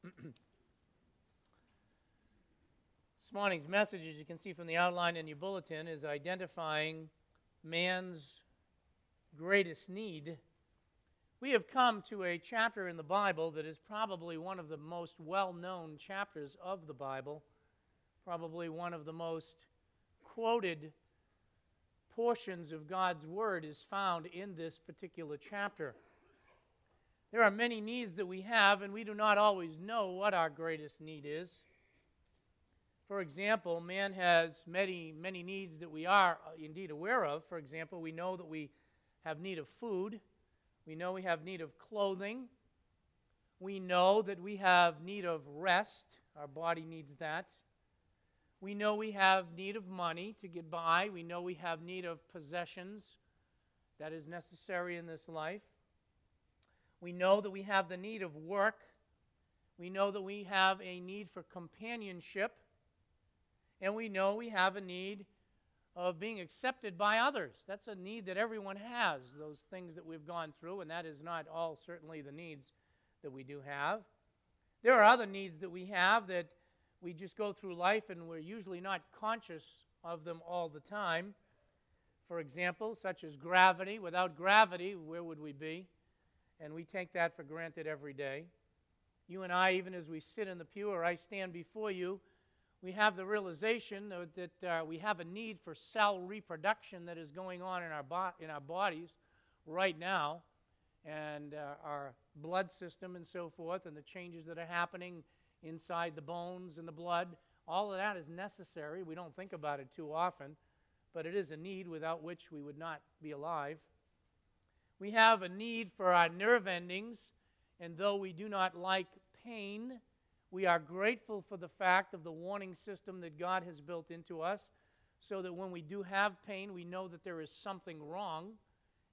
this morning's message, as you can see from the outline in your bulletin, is identifying man's greatest need. We have come to a chapter in the Bible that is probably one of the most well known chapters of the Bible, probably one of the most quoted portions of God's Word is found in this particular chapter. There are many needs that we have, and we do not always know what our greatest need is. For example, man has many, many needs that we are uh, indeed aware of. For example, we know that we have need of food, we know we have need of clothing, we know that we have need of rest, our body needs that. We know we have need of money to get by. We know we have need of possessions that is necessary in this life. We know that we have the need of work. We know that we have a need for companionship. And we know we have a need of being accepted by others. That's a need that everyone has, those things that we've gone through, and that is not all certainly the needs that we do have. There are other needs that we have that we just go through life and we're usually not conscious of them all the time. For example, such as gravity. Without gravity, where would we be? And we take that for granted every day. You and I, even as we sit in the pew or I stand before you, we have the realization that uh, we have a need for cell reproduction that is going on in our, bo- in our bodies right now, and uh, our blood system and so forth, and the changes that are happening inside the bones and the blood. All of that is necessary. We don't think about it too often, but it is a need without which we would not be alive. We have a need for our nerve endings, and though we do not like pain, we are grateful for the fact of the warning system that God has built into us so that when we do have pain, we know that there is something wrong.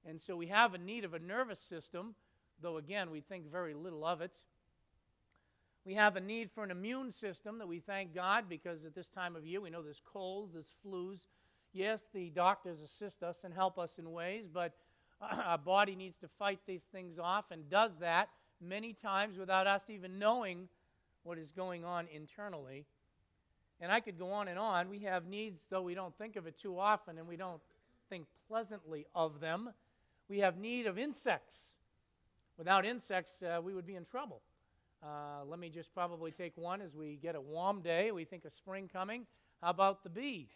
And so we have a need of a nervous system, though again, we think very little of it. We have a need for an immune system that we thank God because at this time of year we know there's colds, there's flus. Yes, the doctors assist us and help us in ways, but our body needs to fight these things off and does that many times without us even knowing what is going on internally. And I could go on and on. We have needs, though we don't think of it too often and we don't think pleasantly of them. We have need of insects. Without insects, uh, we would be in trouble. Uh, let me just probably take one as we get a warm day. We think of spring coming. How about the bee?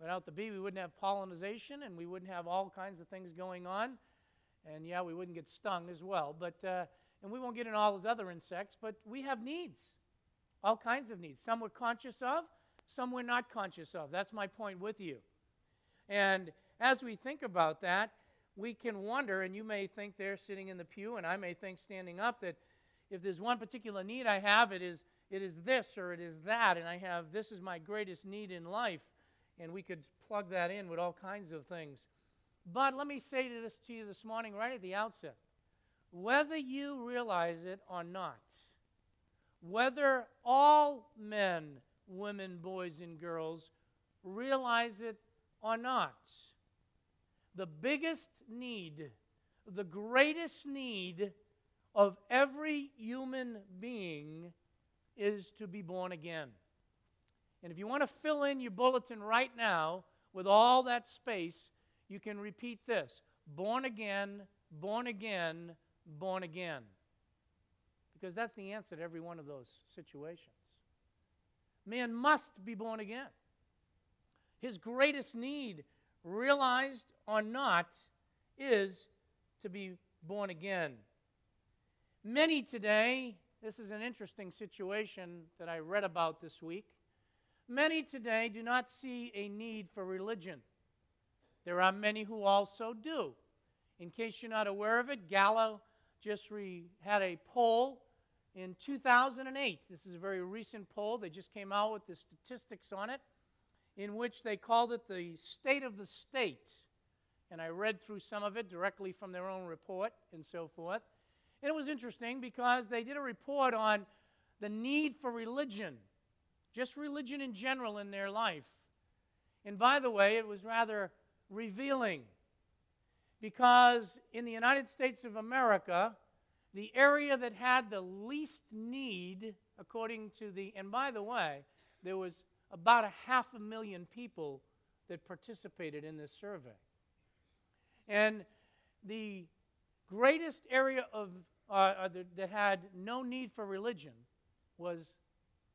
Without the bee, we wouldn't have pollination and we wouldn't have all kinds of things going on. And yeah, we wouldn't get stung as well. But, uh, and we won't get in all those other insects, but we have needs, all kinds of needs. Some we're conscious of, some we're not conscious of. That's my point with you. And as we think about that, we can wonder, and you may think there sitting in the pew, and I may think standing up, that if there's one particular need I have, it is, it is this or it is that, and I have this is my greatest need in life, and we could plug that in with all kinds of things. But let me say this to you this morning, right at the outset, whether you realize it or not, whether all men, women, boys, and girls realize it or not, the biggest need, the greatest need of every human being is to be born again. And if you want to fill in your bulletin right now with all that space, you can repeat this born again, born again, born again. Because that's the answer to every one of those situations. Man must be born again. His greatest need, realized or not, is to be born again. Many today, this is an interesting situation that I read about this week. Many today do not see a need for religion. There are many who also do. In case you're not aware of it, Gallup just re- had a poll in 2008. This is a very recent poll. They just came out with the statistics on it, in which they called it the state of the state. And I read through some of it directly from their own report and so forth. And it was interesting because they did a report on the need for religion, just religion in general in their life. And by the way, it was rather revealing because in the United States of America, the area that had the least need, according to the, and by the way, there was about a half a million people that participated in this survey. And the greatest area of, uh, uh, that had no need for religion was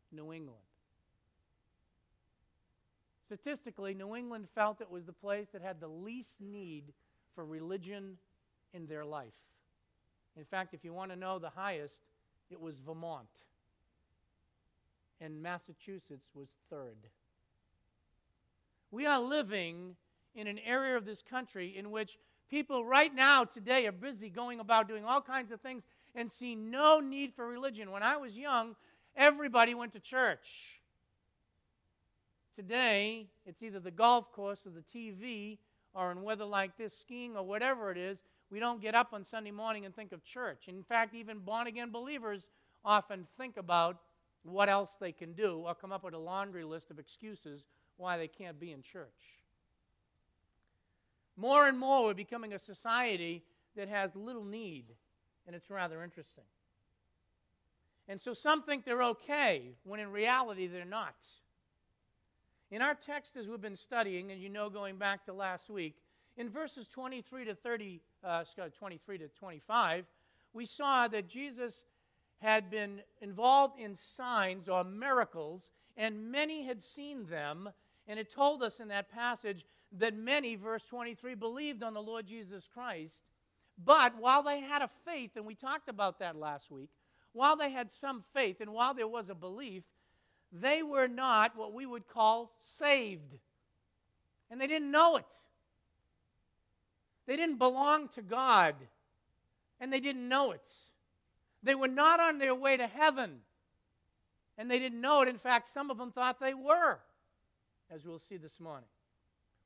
New England. Statistically, New England felt it was the place that had the least need for religion in their life. In fact, if you want to know the highest, it was Vermont. And Massachusetts was third. We are living in an area of this country in which people right now, today, are busy going about doing all kinds of things and see no need for religion. When I was young, everybody went to church. Today, it's either the golf course or the TV, or in weather like this, skiing or whatever it is. We don't get up on Sunday morning and think of church. In fact, even born again believers often think about what else they can do or come up with a laundry list of excuses why they can't be in church. More and more, we're becoming a society that has little need, and it's rather interesting. And so some think they're okay, when in reality, they're not. In our text, as we've been studying, and you know, going back to last week, in verses 23 to 30, uh, 23 to 25, we saw that Jesus had been involved in signs or miracles, and many had seen them. And it told us in that passage that many, verse 23, believed on the Lord Jesus Christ. But while they had a faith, and we talked about that last week, while they had some faith and while there was a belief, they were not what we would call saved. And they didn't know it. They didn't belong to God, and they didn't know it. They were not on their way to heaven, and they didn't know it. In fact, some of them thought they were, as we'll see this morning.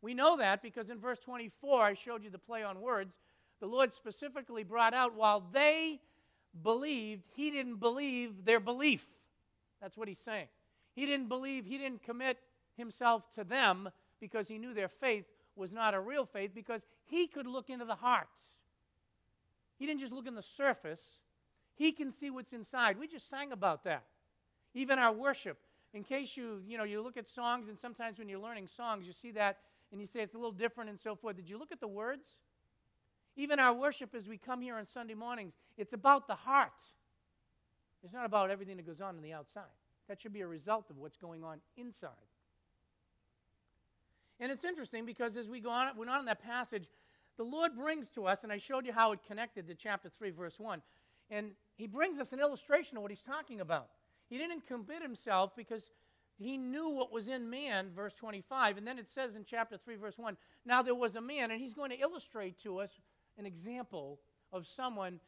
We know that because in verse 24, I showed you the play on words. The Lord specifically brought out while they believed, He didn't believe their belief. That's what He's saying. He didn't believe, he didn't commit himself to them because he knew their faith was not a real faith because he could look into the hearts. He didn't just look in the surface, he can see what's inside. We just sang about that. Even our worship. In case you, you know, you look at songs and sometimes when you're learning songs, you see that and you say it's a little different and so forth. Did you look at the words? Even our worship as we come here on Sunday mornings, it's about the heart. It's not about everything that goes on on the outside. That should be a result of what's going on inside. And it's interesting because as we go on, went on in that passage, the Lord brings to us, and I showed you how it connected to chapter 3, verse 1, and He brings us an illustration of what He's talking about. He didn't commit Himself because He knew what was in man, verse 25, and then it says in chapter 3, verse 1, now there was a man, and He's going to illustrate to us an example of someone,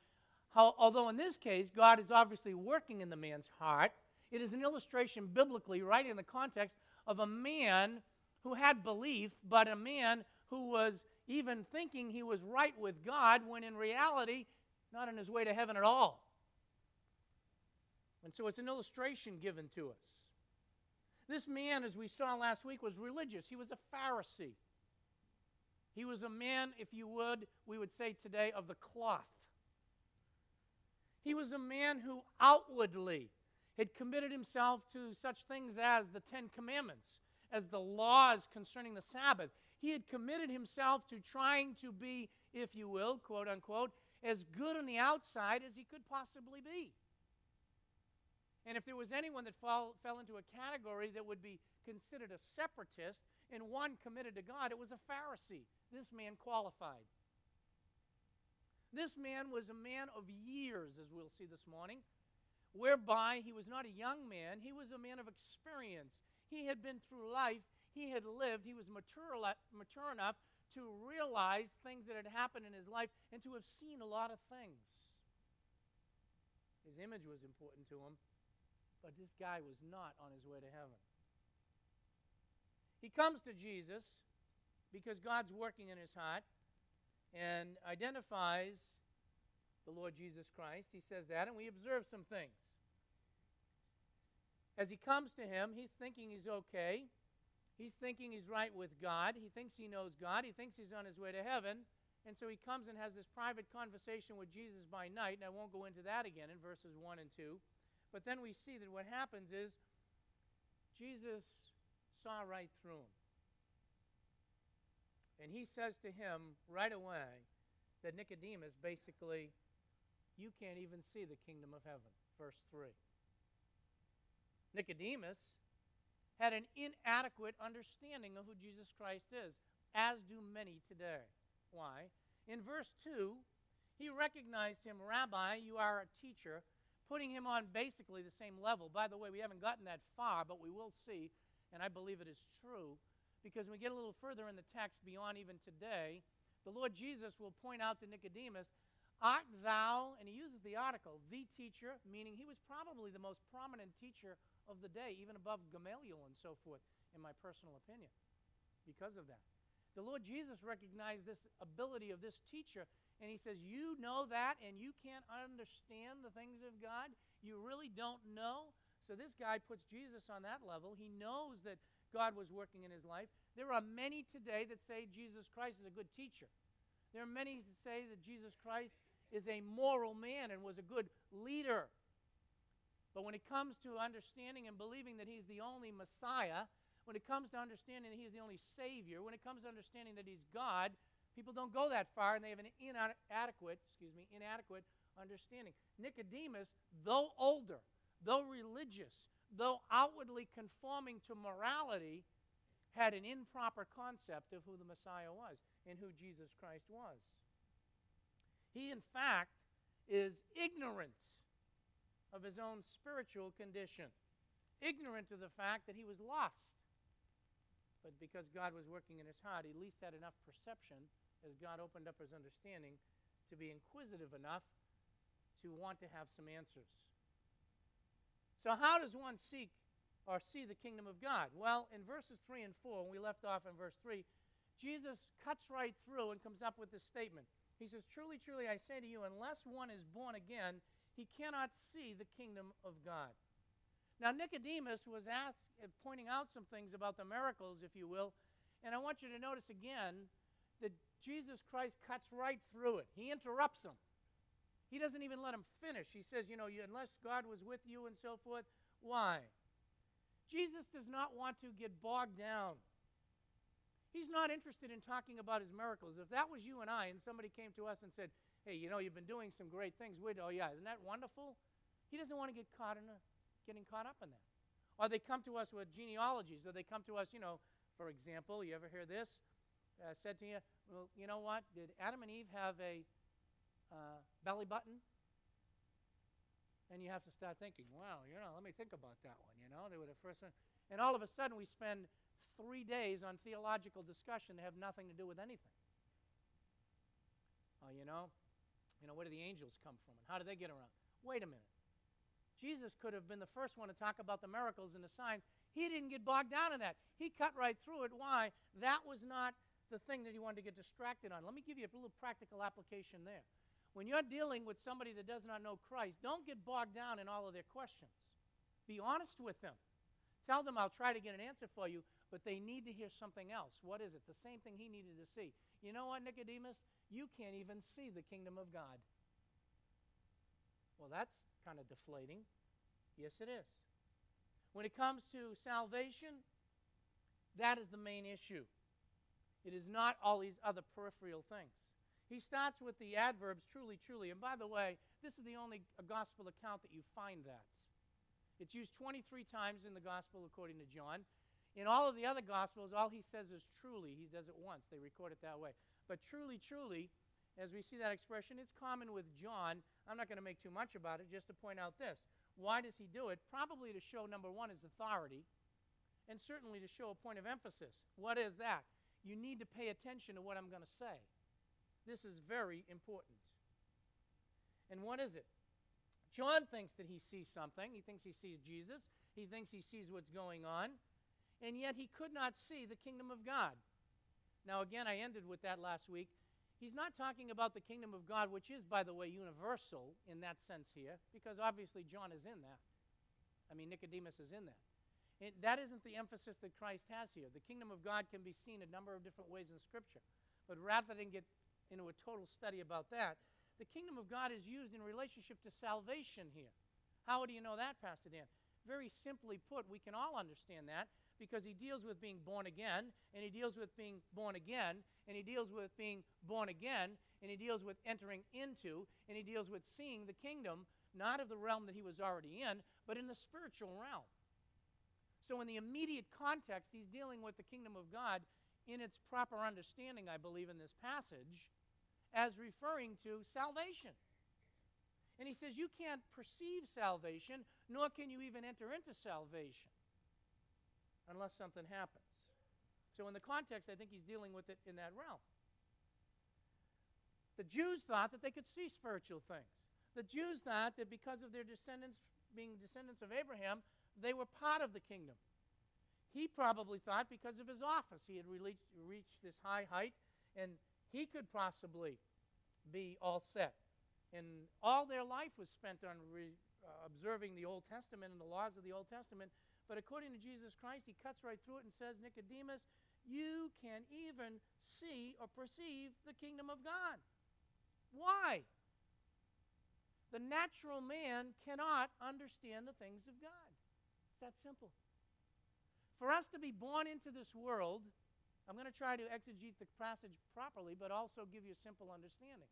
how, although in this case, God is obviously working in the man's heart it is an illustration biblically, right in the context of a man who had belief, but a man who was even thinking he was right with God when in reality, not on his way to heaven at all. And so it's an illustration given to us. This man, as we saw last week, was religious. He was a Pharisee. He was a man, if you would, we would say today, of the cloth. He was a man who outwardly had committed himself to such things as the Ten Commandments, as the laws concerning the Sabbath. He had committed himself to trying to be, if you will, quote unquote, as good on the outside as he could possibly be. And if there was anyone that fall, fell into a category that would be considered a separatist and one committed to God, it was a Pharisee. This man qualified. This man was a man of years, as we'll see this morning whereby he was not a young man, he was a man of experience. He had been through life, he had lived, he was mature, mature enough to realize things that had happened in his life and to have seen a lot of things. His image was important to him, but this guy was not on his way to heaven. He comes to Jesus because God's working in his heart and identifies the Lord Jesus Christ. He says that, and we observe some things. As he comes to him, he's thinking he's okay. He's thinking he's right with God. He thinks he knows God. He thinks he's on his way to heaven. And so he comes and has this private conversation with Jesus by night, and I won't go into that again in verses 1 and 2. But then we see that what happens is Jesus saw right through him. And he says to him right away that Nicodemus basically, you can't even see the kingdom of heaven. Verse 3. Nicodemus had an inadequate understanding of who Jesus Christ is, as do many today. Why? In verse 2, he recognized him, Rabbi, you are a teacher, putting him on basically the same level. By the way, we haven't gotten that far, but we will see, and I believe it is true, because when we get a little further in the text beyond even today, the Lord Jesus will point out to Nicodemus, Art thou, and he uses the article, the teacher, meaning he was probably the most prominent teacher of the day, even above Gamaliel and so forth, in my personal opinion, because of that. The Lord Jesus recognized this ability of this teacher, and he says, You know that, and you can't understand the things of God? You really don't know? So this guy puts Jesus on that level. He knows that God was working in his life. There are many today that say Jesus Christ is a good teacher. There are many that say that Jesus Christ is a moral man and was a good leader. But when it comes to understanding and believing that he's the only Messiah, when it comes to understanding that he's the only Savior, when it comes to understanding that he's God, people don't go that far and they have an inadequate, excuse me, inadequate understanding. Nicodemus, though older, though religious, though outwardly conforming to morality, had an improper concept of who the Messiah was and who Jesus Christ was. He, in fact, is ignorant of his own spiritual condition, ignorant of the fact that he was lost. But because God was working in his heart, he at least had enough perception as God opened up his understanding to be inquisitive enough to want to have some answers. So, how does one seek or see the kingdom of God? Well, in verses 3 and 4, when we left off in verse 3, Jesus cuts right through and comes up with this statement. He says, Truly, truly, I say to you, unless one is born again, he cannot see the kingdom of God. Now, Nicodemus was asked, uh, pointing out some things about the miracles, if you will, and I want you to notice again that Jesus Christ cuts right through it. He interrupts him. He doesn't even let him finish. He says, you know, unless God was with you and so forth, why? Jesus does not want to get bogged down. He's not interested in talking about his miracles. If that was you and I, and somebody came to us and said, hey, you know, you've been doing some great things. We'd, oh, yeah, isn't that wonderful? He doesn't want to get caught in a, getting caught up in that. Or they come to us with genealogies, or they come to us, you know, for example, you ever hear this? Uh, said to you, well, you know what? Did Adam and Eve have a uh, belly button? And you have to start thinking, wow, you know, let me think about that one. You know, they were the first one. And all of a sudden, we spend three days on theological discussion that have nothing to do with anything. Oh, you know, you know, where do the angels come from and how do they get around? Wait a minute. Jesus could have been the first one to talk about the miracles and the signs. He didn't get bogged down in that. He cut right through it. Why? That was not the thing that he wanted to get distracted on. Let me give you a little practical application there. When you're dealing with somebody that does not know Christ, don't get bogged down in all of their questions. Be honest with them. Tell them, I'll try to get an answer for you, but they need to hear something else. What is it? The same thing he needed to see. You know what, Nicodemus? You can't even see the kingdom of God. Well, that's kind of deflating. Yes, it is. When it comes to salvation, that is the main issue. It is not all these other peripheral things. He starts with the adverbs truly, truly. And by the way, this is the only uh, gospel account that you find that. It's used 23 times in the gospel according to John. In all of the other gospels, all he says is truly. He does it once. They record it that way. But truly, truly, as we see that expression, it's common with John. I'm not going to make too much about it, just to point out this. Why does he do it? Probably to show, number one, his authority, and certainly to show a point of emphasis. What is that? You need to pay attention to what I'm going to say. This is very important. And what is it? John thinks that he sees something. He thinks he sees Jesus. He thinks he sees what's going on. And yet he could not see the kingdom of God. Now, again, I ended with that last week. He's not talking about the kingdom of God, which is, by the way, universal in that sense here, because obviously John is in that. I mean, Nicodemus is in that. It, that isn't the emphasis that Christ has here. The kingdom of God can be seen a number of different ways in Scripture. But rather than get into a total study about that. The kingdom of God is used in relationship to salvation here. How do you know that, Pastor Dan? Very simply put, we can all understand that because he deals with being born again, and he deals with being born again, and he deals with being born again, and he deals with entering into, and he deals with seeing the kingdom, not of the realm that he was already in, but in the spiritual realm. So, in the immediate context, he's dealing with the kingdom of God in its proper understanding, I believe, in this passage, as referring to salvation. And he says, You can't perceive salvation, nor can you even enter into salvation unless something happens. So, in the context, I think he's dealing with it in that realm. The Jews thought that they could see spiritual things. The Jews thought that because of their descendants being descendants of Abraham, they were part of the kingdom. He probably thought because of his office, he had reached this high height and he could possibly be all set. And all their life was spent on re, uh, observing the Old Testament and the laws of the Old Testament. But according to Jesus Christ, he cuts right through it and says, Nicodemus, you can even see or perceive the kingdom of God. Why? The natural man cannot understand the things of God. It's that simple. For us to be born into this world, I'm going to try to exegete the passage properly, but also give you a simple understanding.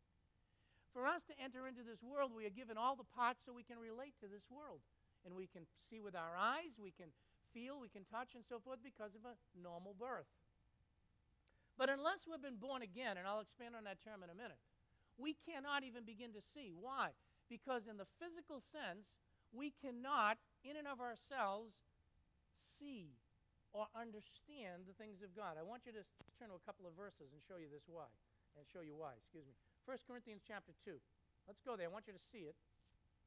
For us to enter into this world, we are given all the parts so we can relate to this world. And we can see with our eyes, we can feel, we can touch, and so forth because of a normal birth. But unless we've been born again, and I'll expand on that term in a minute, we cannot even begin to see. Why? Because in the physical sense, we cannot, in and of ourselves, see or understand the things of God. I want you to turn to a couple of verses and show you this why, and show you why, excuse me. 1 Corinthians chapter 2. Let's go there. I want you to see it.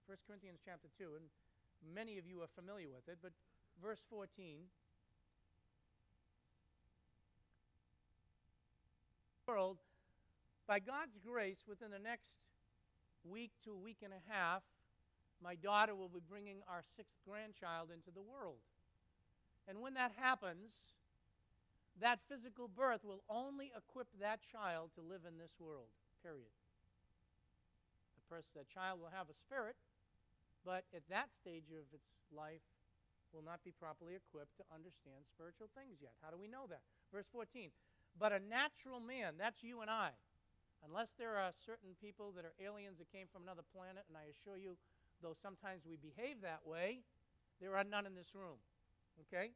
1 Corinthians chapter 2, and many of you are familiar with it, but verse 14. World, by God's grace, within the next week to a week and a half, my daughter will be bringing our sixth grandchild into the world. And when that happens, that physical birth will only equip that child to live in this world, period. The person, that child will have a spirit, but at that stage of its life will not be properly equipped to understand spiritual things yet. How do we know that? Verse 14. But a natural man, that's you and I, unless there are certain people that are aliens that came from another planet, and I assure you, though sometimes we behave that way, there are none in this room. Okay?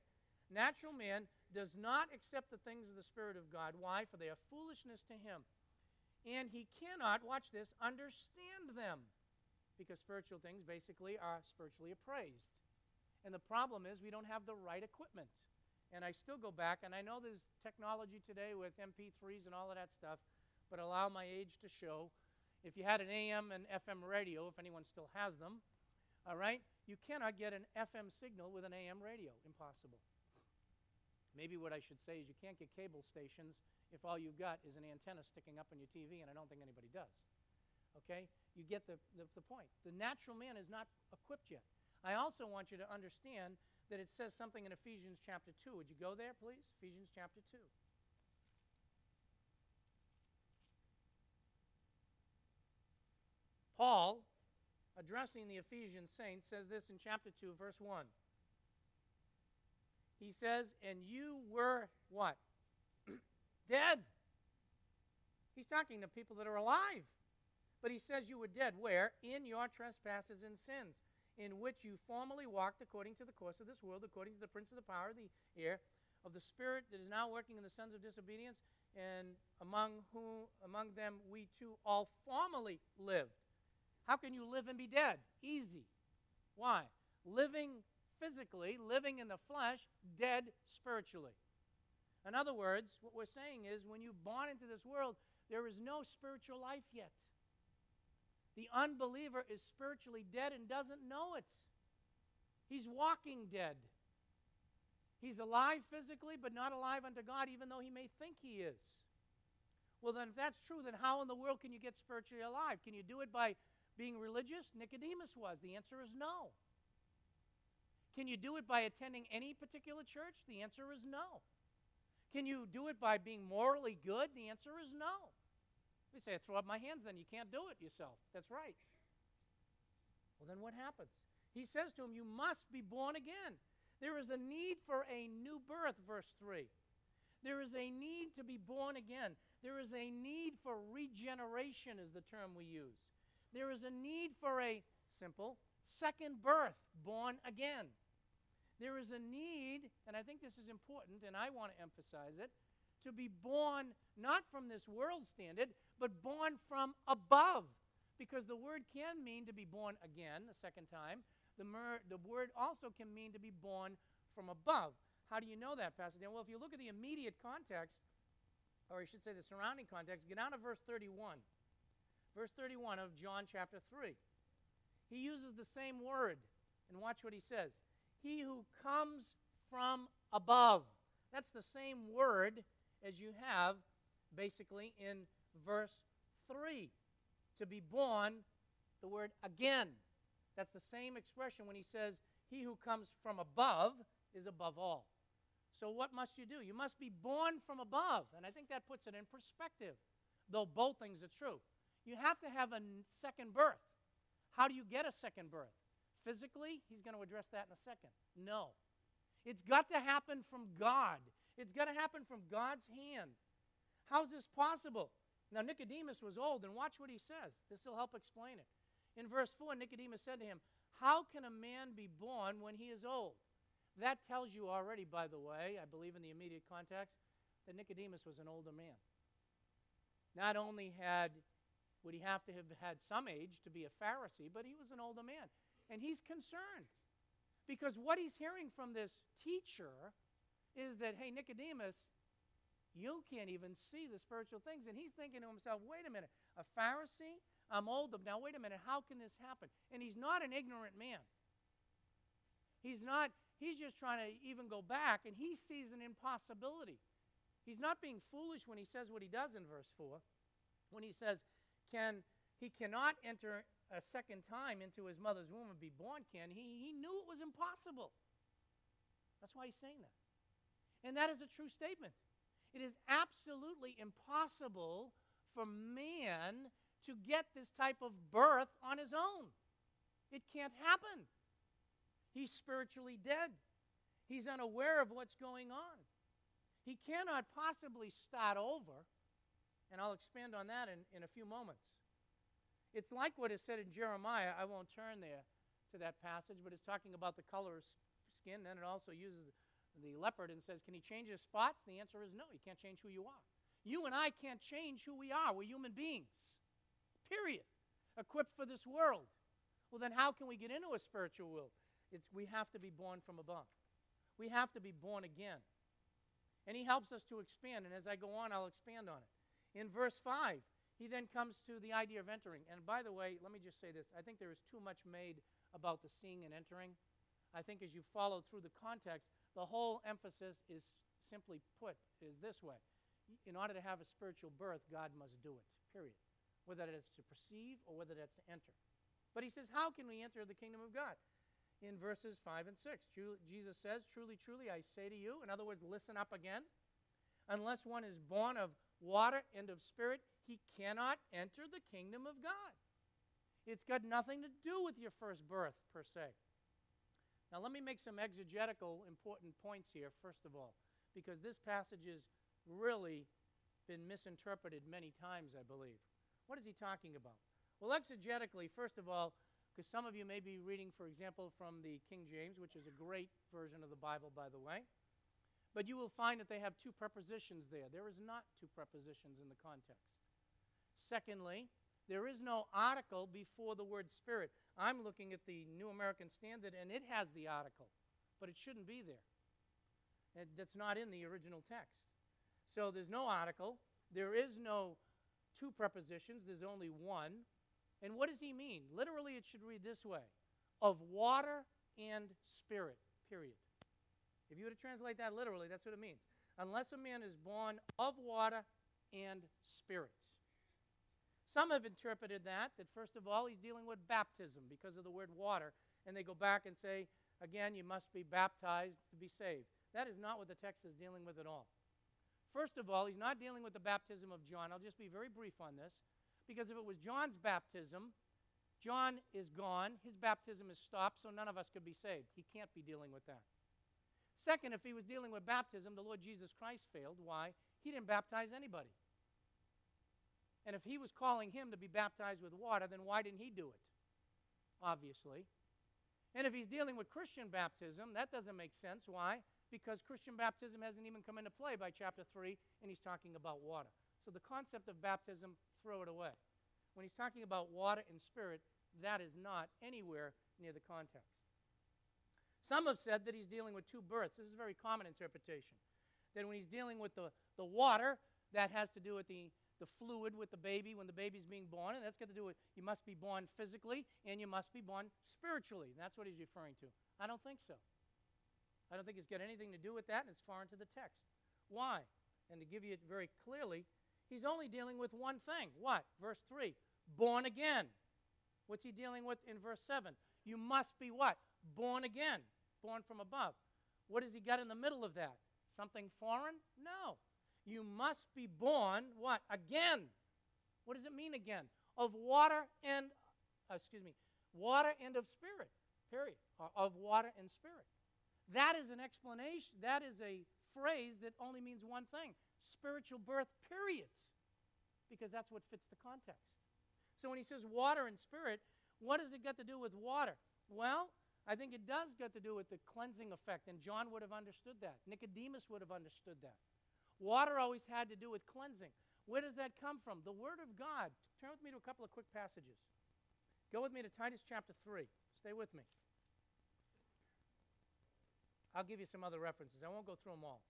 Natural man does not accept the things of the Spirit of God. Why? For they are foolishness to him. And he cannot, watch this, understand them. Because spiritual things basically are spiritually appraised. And the problem is we don't have the right equipment. And I still go back, and I know there's technology today with MP3s and all of that stuff, but allow my age to show. If you had an AM and FM radio, if anyone still has them, all right, you cannot get an FM signal with an AM radio. Impossible. Maybe what I should say is you can't get cable stations if all you've got is an antenna sticking up on your TV, and I don't think anybody does. Okay? You get the, the, the point. The natural man is not equipped yet. I also want you to understand that it says something in Ephesians chapter 2. Would you go there, please? Ephesians chapter 2. Paul addressing the Ephesian saints, says this in chapter 2, verse 1. He says, And you were what? dead. He's talking to people that are alive. But he says you were dead. Where? In your trespasses and sins, in which you formerly walked according to the course of this world, according to the prince of the power of the air, of the spirit that is now working in the sons of disobedience, and among whom among them we too all formerly lived how can you live and be dead? Easy. Why? Living physically, living in the flesh, dead spiritually. In other words, what we're saying is when you're born into this world, there is no spiritual life yet. The unbeliever is spiritually dead and doesn't know it. He's walking dead. He's alive physically, but not alive unto God, even though he may think he is. Well, then, if that's true, then how in the world can you get spiritually alive? Can you do it by being religious? Nicodemus was. The answer is no. Can you do it by attending any particular church? The answer is no. Can you do it by being morally good? The answer is no. We say, I throw up my hands, then you can't do it yourself. That's right. Well, then what happens? He says to him, You must be born again. There is a need for a new birth, verse 3. There is a need to be born again. There is a need for regeneration, is the term we use. There is a need for a simple second birth, born again. There is a need, and I think this is important, and I want to emphasize it, to be born not from this world standard, but born from above. Because the word can mean to be born again a second time. The, mer- the word also can mean to be born from above. How do you know that, Pastor Dan? Well, if you look at the immediate context, or I should say the surrounding context, get down to verse 31. Verse 31 of John chapter 3. He uses the same word, and watch what he says. He who comes from above. That's the same word as you have basically in verse 3. To be born, the word again. That's the same expression when he says, He who comes from above is above all. So, what must you do? You must be born from above. And I think that puts it in perspective, though both things are true. You have to have a second birth. How do you get a second birth? Physically, he's going to address that in a second. No. It's got to happen from God. It's got to happen from God's hand. How's this possible? Now, Nicodemus was old, and watch what he says. This will help explain it. In verse 4, Nicodemus said to him, How can a man be born when he is old? That tells you already, by the way, I believe in the immediate context, that Nicodemus was an older man. Not only had would he have to have had some age to be a Pharisee, but he was an older man. And he's concerned because what he's hearing from this teacher is that, hey, Nicodemus, you can't even see the spiritual things. And he's thinking to himself, wait a minute, a Pharisee? I'm old. Now, wait a minute, how can this happen? And he's not an ignorant man. He's not, he's just trying to even go back, and he sees an impossibility. He's not being foolish when he says what he does in verse 4. When he says, can he cannot enter a second time into his mother's womb and be born, can he? He knew it was impossible. That's why he's saying that. And that is a true statement. It is absolutely impossible for man to get this type of birth on his own. It can't happen. He's spiritually dead. He's unaware of what's going on. He cannot possibly start over, and I'll expand on that in, in a few moments. It's like what is said in Jeremiah. I won't turn there to that passage, but it's talking about the color of skin, and it also uses the leopard and says, Can he change his spots? The answer is no. He can't change who you are. You and I can't change who we are. We're human beings, period. Equipped for this world. Well, then how can we get into a spiritual world? It's, we have to be born from above. We have to be born again. And he helps us to expand. And as I go on, I'll expand on it. In verse 5, he then comes to the idea of entering. And by the way, let me just say this I think there is too much made about the seeing and entering. I think as you follow through the context, the whole emphasis is simply put is this way. In order to have a spiritual birth, God must do it, period. Whether that's to perceive or whether that's to enter. But he says, How can we enter the kingdom of God? In verses 5 and 6, Jesus says, Truly, truly, I say to you, in other words, listen up again, unless one is born of water and of spirit, he cannot enter the kingdom of God. It's got nothing to do with your first birth, per se. Now, let me make some exegetical important points here, first of all, because this passage has really been misinterpreted many times, I believe. What is he talking about? Well, exegetically, first of all, because some of you may be reading, for example, from the King James, which is a great version of the Bible, by the way, but you will find that they have two prepositions there. There is not two prepositions in the context. Secondly, there is no article before the word spirit. I'm looking at the New American Standard, and it has the article, but it shouldn't be there. It, that's not in the original text. So there's no article. There is no two prepositions. There's only one. And what does he mean? Literally, it should read this way of water and spirit, period. If you were to translate that literally, that's what it means. Unless a man is born of water and spirit. Some have interpreted that, that first of all, he's dealing with baptism because of the word water. And they go back and say, again, you must be baptized to be saved. That is not what the text is dealing with at all. First of all, he's not dealing with the baptism of John. I'll just be very brief on this. Because if it was John's baptism, John is gone, his baptism is stopped, so none of us could be saved. He can't be dealing with that. Second, if he was dealing with baptism, the Lord Jesus Christ failed. Why? He didn't baptize anybody. And if he was calling him to be baptized with water, then why didn't he do it? Obviously. And if he's dealing with Christian baptism, that doesn't make sense. Why? Because Christian baptism hasn't even come into play by chapter 3, and he's talking about water. So the concept of baptism, throw it away. When he's talking about water and spirit, that is not anywhere near the context. Some have said that he's dealing with two births. This is a very common interpretation. That when he's dealing with the, the water, that has to do with the, the fluid with the baby when the baby's being born, and that's got to do with you must be born physically and you must be born spiritually. That's what he's referring to. I don't think so. I don't think it's got anything to do with that, and it's foreign to the text. Why? And to give you it very clearly, he's only dealing with one thing. What? Verse 3 born again. What's he dealing with in verse 7? You must be what? Born again, born from above. What has he got in the middle of that? Something foreign? No. You must be born what? Again. What does it mean again? Of water and, uh, excuse me, water and of spirit, period. Or of water and spirit. That is an explanation, that is a phrase that only means one thing spiritual birth, period. Because that's what fits the context. So when he says water and spirit, what does it got to do with water? Well, I think it does got to do with the cleansing effect, and John would have understood that. Nicodemus would have understood that. Water always had to do with cleansing. Where does that come from? The Word of God. Turn with me to a couple of quick passages. Go with me to Titus chapter 3. Stay with me. I'll give you some other references. I won't go through them all.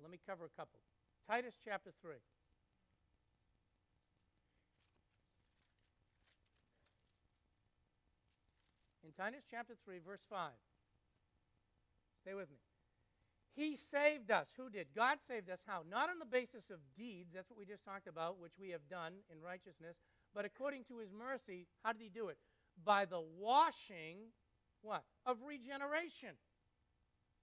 Let me cover a couple. Titus chapter 3. In Titus chapter 3, verse 5. Stay with me. He saved us. Who did? God saved us. How? Not on the basis of deeds, that's what we just talked about, which we have done in righteousness, but according to his mercy, how did he do it? By the washing, what? Of regeneration.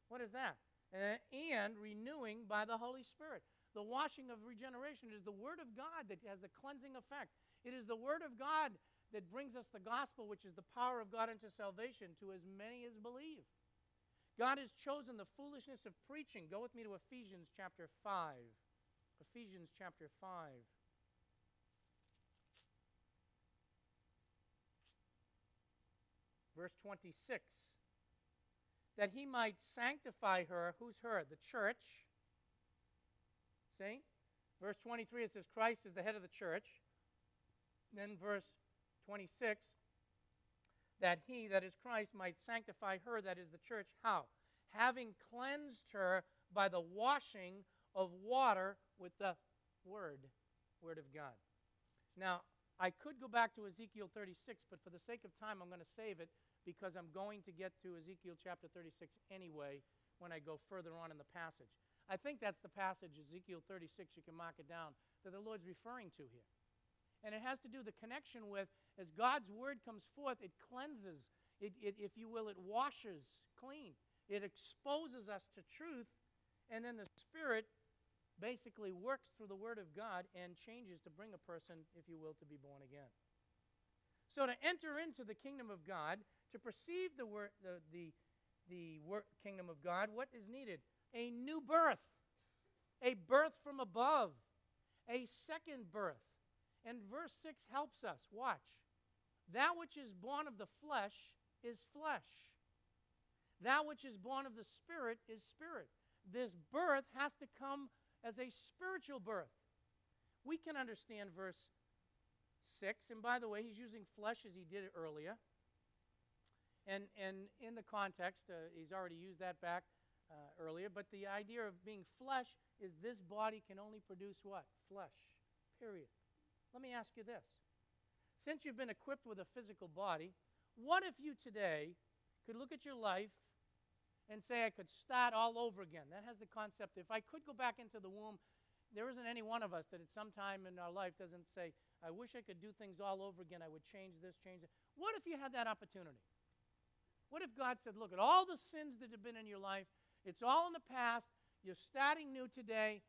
What is that? Uh, and renewing by the Holy Spirit. The washing of regeneration is the Word of God that has a cleansing effect. It is the Word of God that brings us the gospel, which is the power of God unto salvation to as many as believe. God has chosen the foolishness of preaching. Go with me to Ephesians chapter 5. Ephesians chapter 5. Verse 26. That he might sanctify her. Who's her? The church. See? Verse 23, it says Christ is the head of the church. Then verse 26, that he, that is Christ, might sanctify her, that is the church. How? Having cleansed her by the washing of water with the Word, Word of God. Now, I could go back to Ezekiel 36, but for the sake of time, I'm going to save it because I'm going to get to Ezekiel chapter 36 anyway when I go further on in the passage. I think that's the passage, Ezekiel 36, you can mark it down, that the Lord's referring to here. And it has to do the connection with as God's word comes forth, it cleanses, it, it, if you will, it washes clean. It exposes us to truth, and then the Spirit basically works through the Word of God and changes to bring a person, if you will, to be born again. So to enter into the kingdom of God, to perceive the, wor- the, the, the kingdom of God, what is needed? A new birth, a birth from above, a second birth. And verse 6 helps us. Watch. That which is born of the flesh is flesh. That which is born of the spirit is spirit. This birth has to come as a spiritual birth. We can understand verse 6. And by the way, he's using flesh as he did it earlier. And, and in the context, uh, he's already used that back uh, earlier. But the idea of being flesh is this body can only produce what? Flesh. Period. Let me ask you this. Since you've been equipped with a physical body, what if you today could look at your life and say, I could start all over again? That has the concept if I could go back into the womb, there isn't any one of us that at some time in our life doesn't say, I wish I could do things all over again. I would change this, change that. What if you had that opportunity? What if God said, Look at all the sins that have been in your life, it's all in the past, you're starting new today,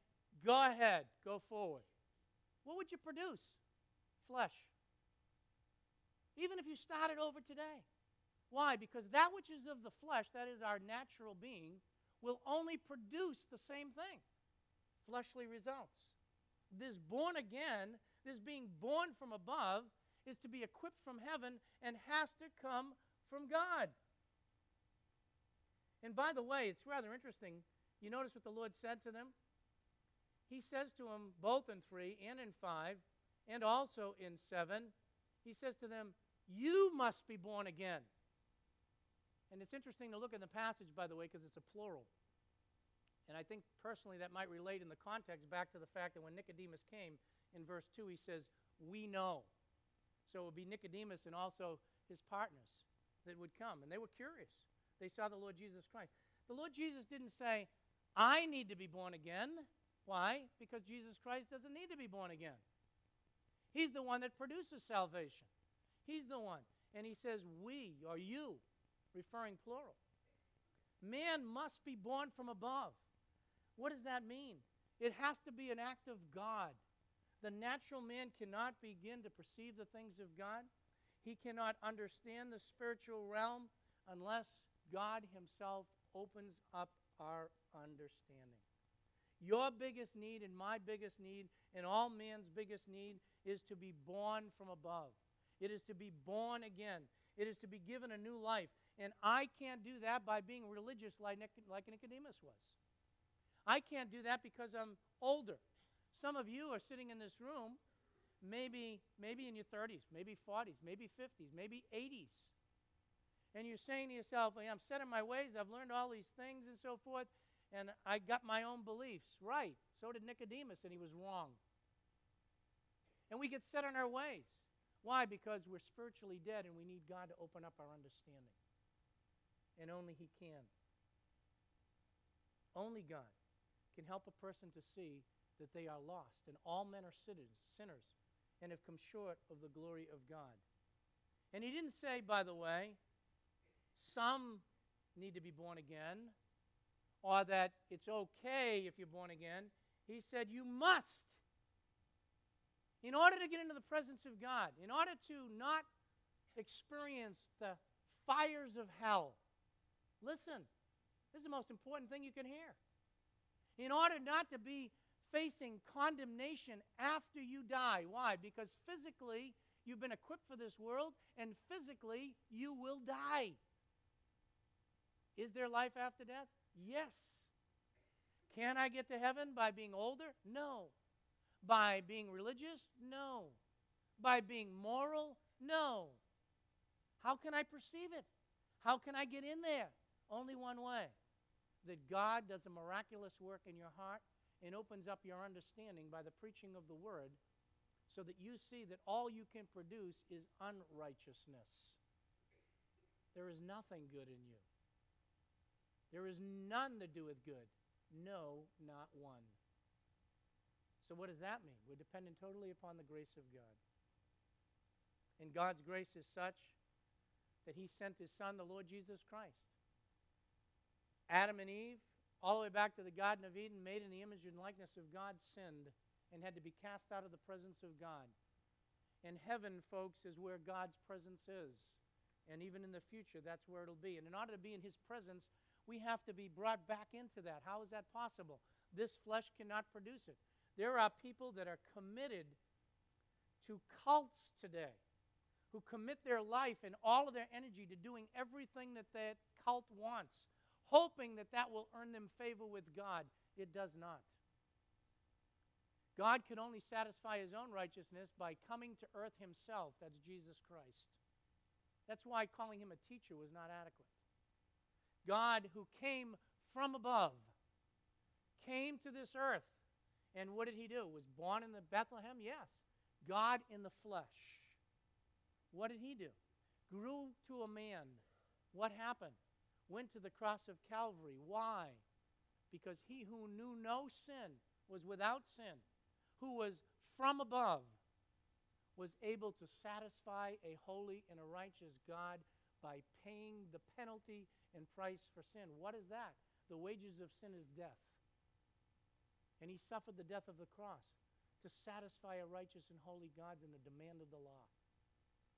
Go ahead, go forward. What would you produce? Flesh. Even if you started over today. Why? Because that which is of the flesh, that is our natural being, will only produce the same thing fleshly results. This born again, this being born from above, is to be equipped from heaven and has to come from God. And by the way, it's rather interesting. You notice what the Lord said to them? He says to them, both in 3 and in 5, and also in 7, he says to them, You must be born again. And it's interesting to look in the passage, by the way, because it's a plural. And I think personally that might relate in the context back to the fact that when Nicodemus came in verse 2, he says, We know. So it would be Nicodemus and also his partners that would come. And they were curious. They saw the Lord Jesus Christ. The Lord Jesus didn't say, I need to be born again. Why? Because Jesus Christ doesn't need to be born again. He's the one that produces salvation. He's the one. And he says, We or you, referring plural. Man must be born from above. What does that mean? It has to be an act of God. The natural man cannot begin to perceive the things of God. He cannot understand the spiritual realm unless God Himself opens up our understanding. Your biggest need and my biggest need and all man's biggest need is to be born from above. It is to be born again. It is to be given a new life. And I can't do that by being religious like, like Nicodemus was. I can't do that because I'm older. Some of you are sitting in this room, maybe, maybe in your 30s, maybe 40s, maybe 50s, maybe 80s. And you're saying to yourself, I'm set in my ways, I've learned all these things and so forth, and I got my own beliefs. Right. So did Nicodemus, and he was wrong. And we get set in our ways. Why? Because we're spiritually dead and we need God to open up our understanding. And only He can. Only God can help a person to see that they are lost, and all men are sinners and have come short of the glory of God. And he didn't say, by the way, some need to be born again, or that it's okay if you're born again. He said, you must. In order to get into the presence of God, in order to not experience the fires of hell, listen, this is the most important thing you can hear in order not to be facing condemnation after you die. Why? Because physically, you've been equipped for this world, and physically, you will die. Is there life after death? Yes. Can I get to heaven by being older? No. By being religious? No. By being moral? No. How can I perceive it? How can I get in there? Only one way that God does a miraculous work in your heart and opens up your understanding by the preaching of the word so that you see that all you can produce is unrighteousness. There is nothing good in you. There is none that doeth good. No, not one. So, what does that mean? We're dependent totally upon the grace of God. And God's grace is such that He sent His Son, the Lord Jesus Christ, Adam and Eve, all the way back to the Garden of Eden, made in the image and likeness of God, sinned and had to be cast out of the presence of God. And heaven, folks, is where God's presence is. And even in the future, that's where it'll be. And in order to be in His presence, we have to be brought back into that. How is that possible? This flesh cannot produce it. There are people that are committed to cults today who commit their life and all of their energy to doing everything that that cult wants hoping that that will earn them favor with God. It does not. God can only satisfy his own righteousness by coming to earth himself. That's Jesus Christ. That's why calling him a teacher was not adequate. God, who came from above, came to this earth. And what did he do? Was born in the Bethlehem? Yes. God in the flesh. What did he do? Grew to a man. What happened? went to the cross of Calvary. Why? Because he who knew no sin was without sin, who was from above, was able to satisfy a holy and a righteous God by paying the penalty and price for sin. What is that? The wages of sin is death. And he suffered the death of the cross to satisfy a righteous and holy God's and the demand of the law.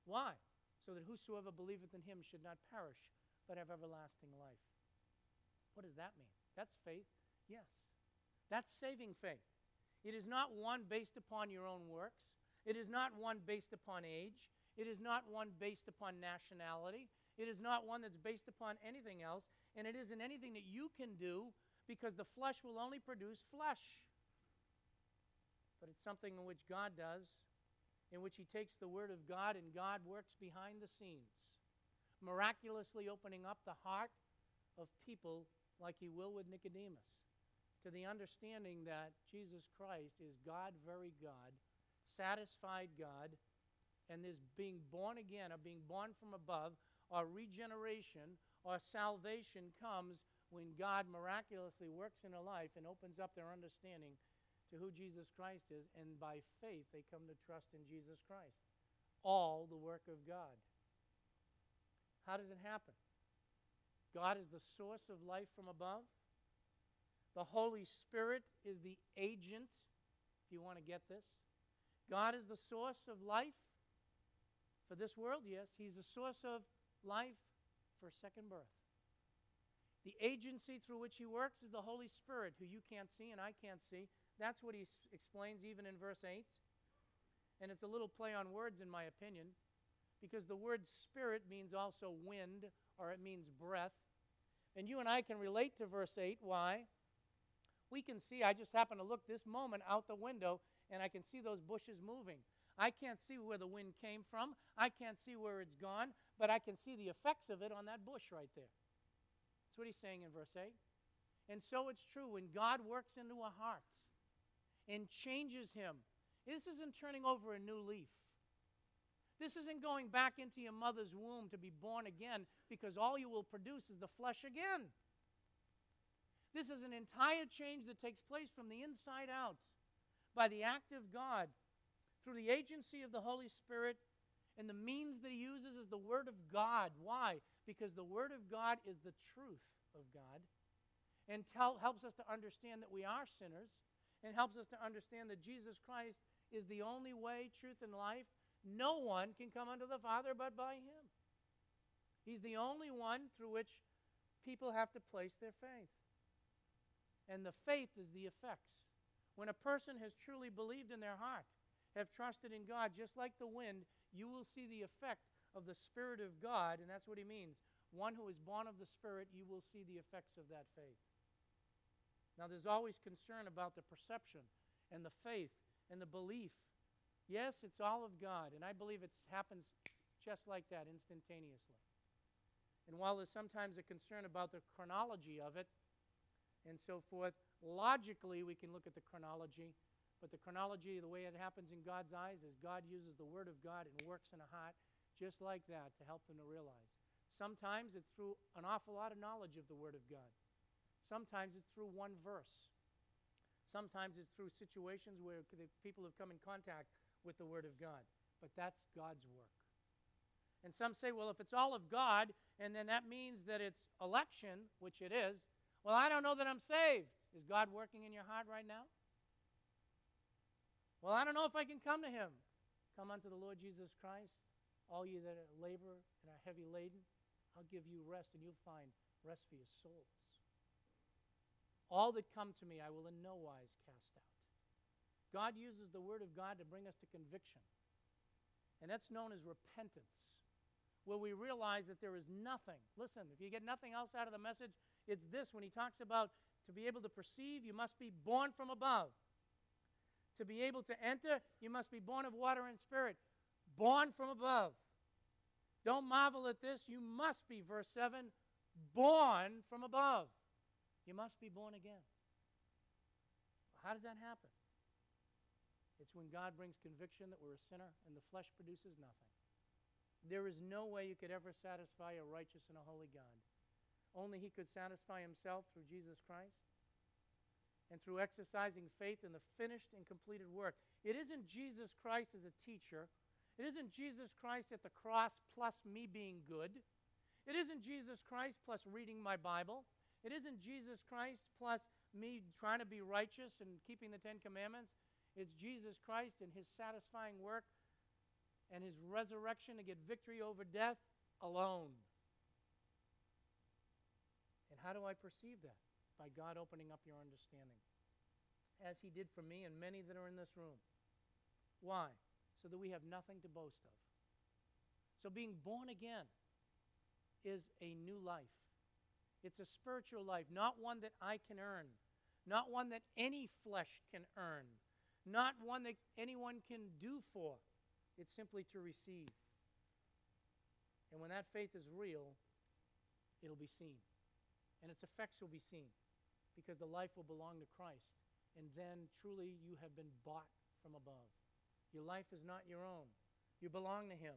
Why? So that whosoever believeth in him should not perish, but have everlasting life. What does that mean? That's faith? Yes. That's saving faith. It is not one based upon your own works. It is not one based upon age. It is not one based upon nationality. It is not one that's based upon anything else. And it isn't anything that you can do because the flesh will only produce flesh. But it's something in which God does, in which He takes the Word of God and God works behind the scenes, miraculously opening up the heart of people like He will with Nicodemus to the understanding that Jesus Christ is God, very God, satisfied God, and this being born again, or being born from above, or regeneration, our salvation comes when God miraculously works in a life and opens up their understanding to who Jesus Christ is, and by faith they come to trust in Jesus Christ. All the work of God. How does it happen? God is the source of life from above. The Holy Spirit is the agent, if you want to get this. God is the source of life for this world, yes. He's the source of life for second birth. The agency through which He works is the Holy Spirit, who you can't see and I can't see. That's what He s- explains even in verse 8. And it's a little play on words, in my opinion, because the word spirit means also wind or it means breath. And you and I can relate to verse 8. Why? we can see, I just happen to look this moment out the window and I can see those bushes moving. I can't see where the wind came from. I can't see where it's gone, but I can see the effects of it on that bush right there. That's what he's saying in verse 8. And so it's true when God works into a heart and changes him. This isn't turning over a new leaf. This isn't going back into your mother's womb to be born again because all you will produce is the flesh again. This is an entire change that takes place from the inside out by the act of God through the agency of the Holy Spirit. And the means that he uses is the Word of God. Why? Because the Word of God is the truth of God and tell, helps us to understand that we are sinners and helps us to understand that Jesus Christ is the only way, truth, and life. No one can come unto the Father but by him. He's the only one through which people have to place their faith. And the faith is the effects. When a person has truly believed in their heart, have trusted in God, just like the wind, you will see the effect of the Spirit of God, and that's what he means. One who is born of the Spirit, you will see the effects of that faith. Now, there's always concern about the perception and the faith and the belief. Yes, it's all of God, and I believe it happens just like that instantaneously. And while there's sometimes a concern about the chronology of it, and so forth. Logically, we can look at the chronology, but the chronology, the way it happens in God's eyes, is God uses the Word of God and works in a heart just like that to help them to realize. Sometimes it's through an awful lot of knowledge of the Word of God. Sometimes it's through one verse. Sometimes it's through situations where the people have come in contact with the Word of God. But that's God's work. And some say, well, if it's all of God, and then that means that it's election, which it is, well, I don't know that I'm saved. Is God working in your heart right now? Well, I don't know if I can come to Him. Come unto the Lord Jesus Christ, all you that labor and are heavy laden. I'll give you rest, and you'll find rest for your souls. All that come to me, I will in no wise cast out. God uses the Word of God to bring us to conviction. And that's known as repentance, where we realize that there is nothing. Listen, if you get nothing else out of the message, it's this when he talks about to be able to perceive, you must be born from above. To be able to enter, you must be born of water and spirit. Born from above. Don't marvel at this. You must be, verse 7, born from above. You must be born again. How does that happen? It's when God brings conviction that we're a sinner and the flesh produces nothing. There is no way you could ever satisfy a righteous and a holy God. Only He could satisfy Himself through Jesus Christ and through exercising faith in the finished and completed work. It isn't Jesus Christ as a teacher. It isn't Jesus Christ at the cross plus me being good. It isn't Jesus Christ plus reading my Bible. It isn't Jesus Christ plus me trying to be righteous and keeping the Ten Commandments. It's Jesus Christ and his satisfying work and his resurrection to get victory over death alone. And how do I perceive that? By God opening up your understanding, as he did for me and many that are in this room. Why? So that we have nothing to boast of. So being born again is a new life. It's a spiritual life, not one that I can earn, not one that any flesh can earn, not one that anyone can do for. It's simply to receive. And when that faith is real, it'll be seen. And its effects will be seen because the life will belong to Christ. And then truly you have been bought from above. Your life is not your own, you belong to Him.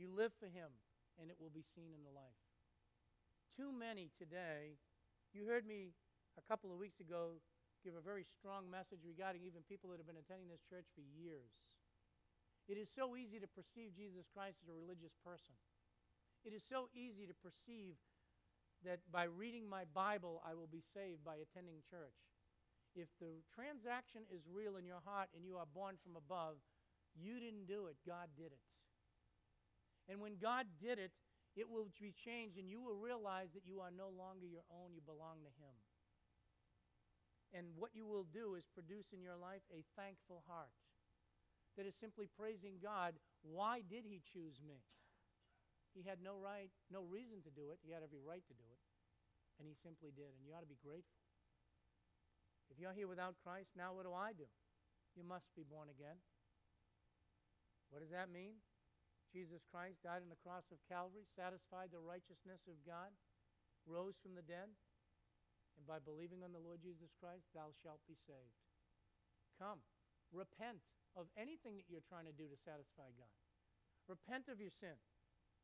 You live for Him, and it will be seen in the life. Too many today, you heard me a couple of weeks ago give a very strong message regarding even people that have been attending this church for years. It is so easy to perceive Jesus Christ as a religious person. It is so easy to perceive that by reading my Bible, I will be saved by attending church. If the transaction is real in your heart and you are born from above, you didn't do it, God did it. And when God did it, it will be changed, and you will realize that you are no longer your own, you belong to Him. And what you will do is produce in your life a thankful heart that is simply praising God. Why did He choose me? He had no right, no reason to do it. He had every right to do it. And He simply did. And you ought to be grateful. If you're here without Christ, now what do I do? You must be born again. What does that mean? Jesus Christ died on the cross of Calvary, satisfied the righteousness of God, rose from the dead, and by believing on the Lord Jesus Christ, thou shalt be saved. Come, repent of anything that you're trying to do to satisfy God. Repent of your sin.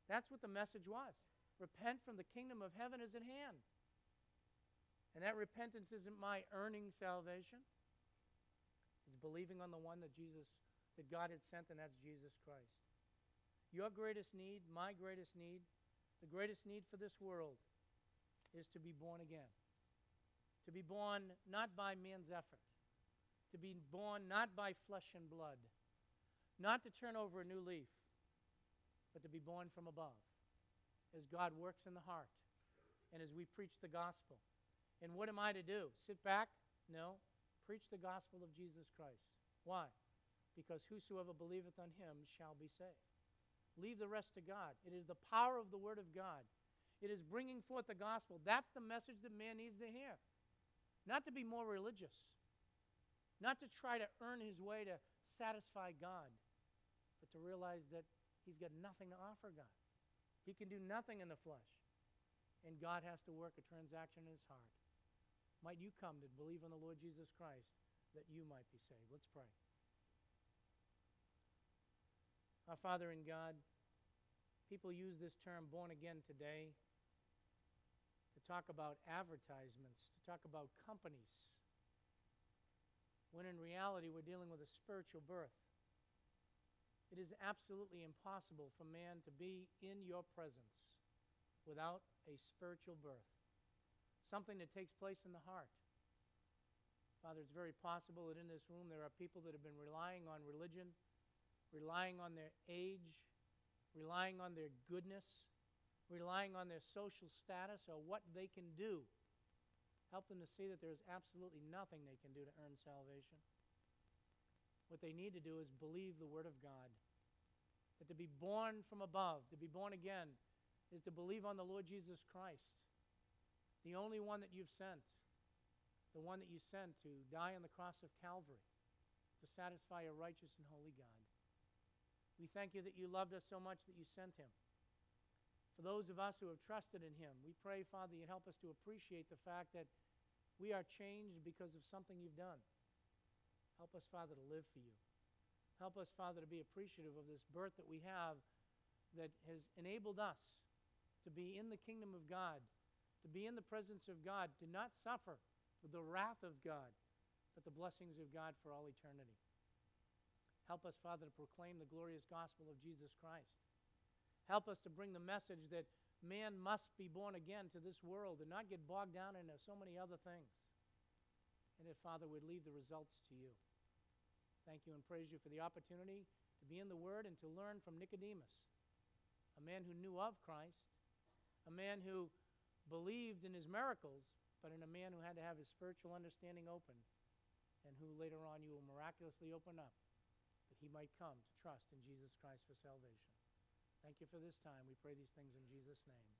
That's what the message was. Repent from the kingdom of heaven is at hand. And that repentance isn't my earning salvation. It's believing on the one that Jesus that God had sent and that's Jesus Christ. Your greatest need, my greatest need, the greatest need for this world is to be born again. To be born not by man's effort, to be born not by flesh and blood, not to turn over a new leaf, but to be born from above as God works in the heart and as we preach the gospel. And what am I to do? Sit back? No. Preach the gospel of Jesus Christ. Why? Because whosoever believeth on him shall be saved. Leave the rest to God. It is the power of the Word of God. It is bringing forth the gospel. That's the message that man needs to hear. Not to be more religious, not to try to earn his way to satisfy God, but to realize that he's got nothing to offer God. He can do nothing in the flesh. And God has to work a transaction in his heart. Might you come to believe in the Lord Jesus Christ that you might be saved? Let's pray. Our Father in God, people use this term born again today to talk about advertisements, to talk about companies, when in reality we're dealing with a spiritual birth. It is absolutely impossible for man to be in your presence without a spiritual birth, something that takes place in the heart. Father, it's very possible that in this room there are people that have been relying on religion relying on their age, relying on their goodness, relying on their social status or what they can do. Help them to see that there is absolutely nothing they can do to earn salvation. What they need to do is believe the Word of God. That to be born from above, to be born again, is to believe on the Lord Jesus Christ, the only one that you've sent, the one that you sent to die on the cross of Calvary to satisfy a righteous and holy God. We thank you that you loved us so much that you sent him. For those of us who have trusted in him, we pray, Father, you'd help us to appreciate the fact that we are changed because of something you've done. Help us, Father, to live for you. Help us, Father, to be appreciative of this birth that we have that has enabled us to be in the kingdom of God, to be in the presence of God, to not suffer the wrath of God, but the blessings of God for all eternity. Help us, Father, to proclaim the glorious gospel of Jesus Christ. Help us to bring the message that man must be born again to this world and not get bogged down into so many other things. And that, Father, would leave the results to you. Thank you and praise you for the opportunity to be in the Word and to learn from Nicodemus, a man who knew of Christ, a man who believed in his miracles, but in a man who had to have his spiritual understanding open, and who later on you will miraculously open up that he might come to trust in Jesus Christ for salvation. Thank you for this time. We pray these things in Jesus' name.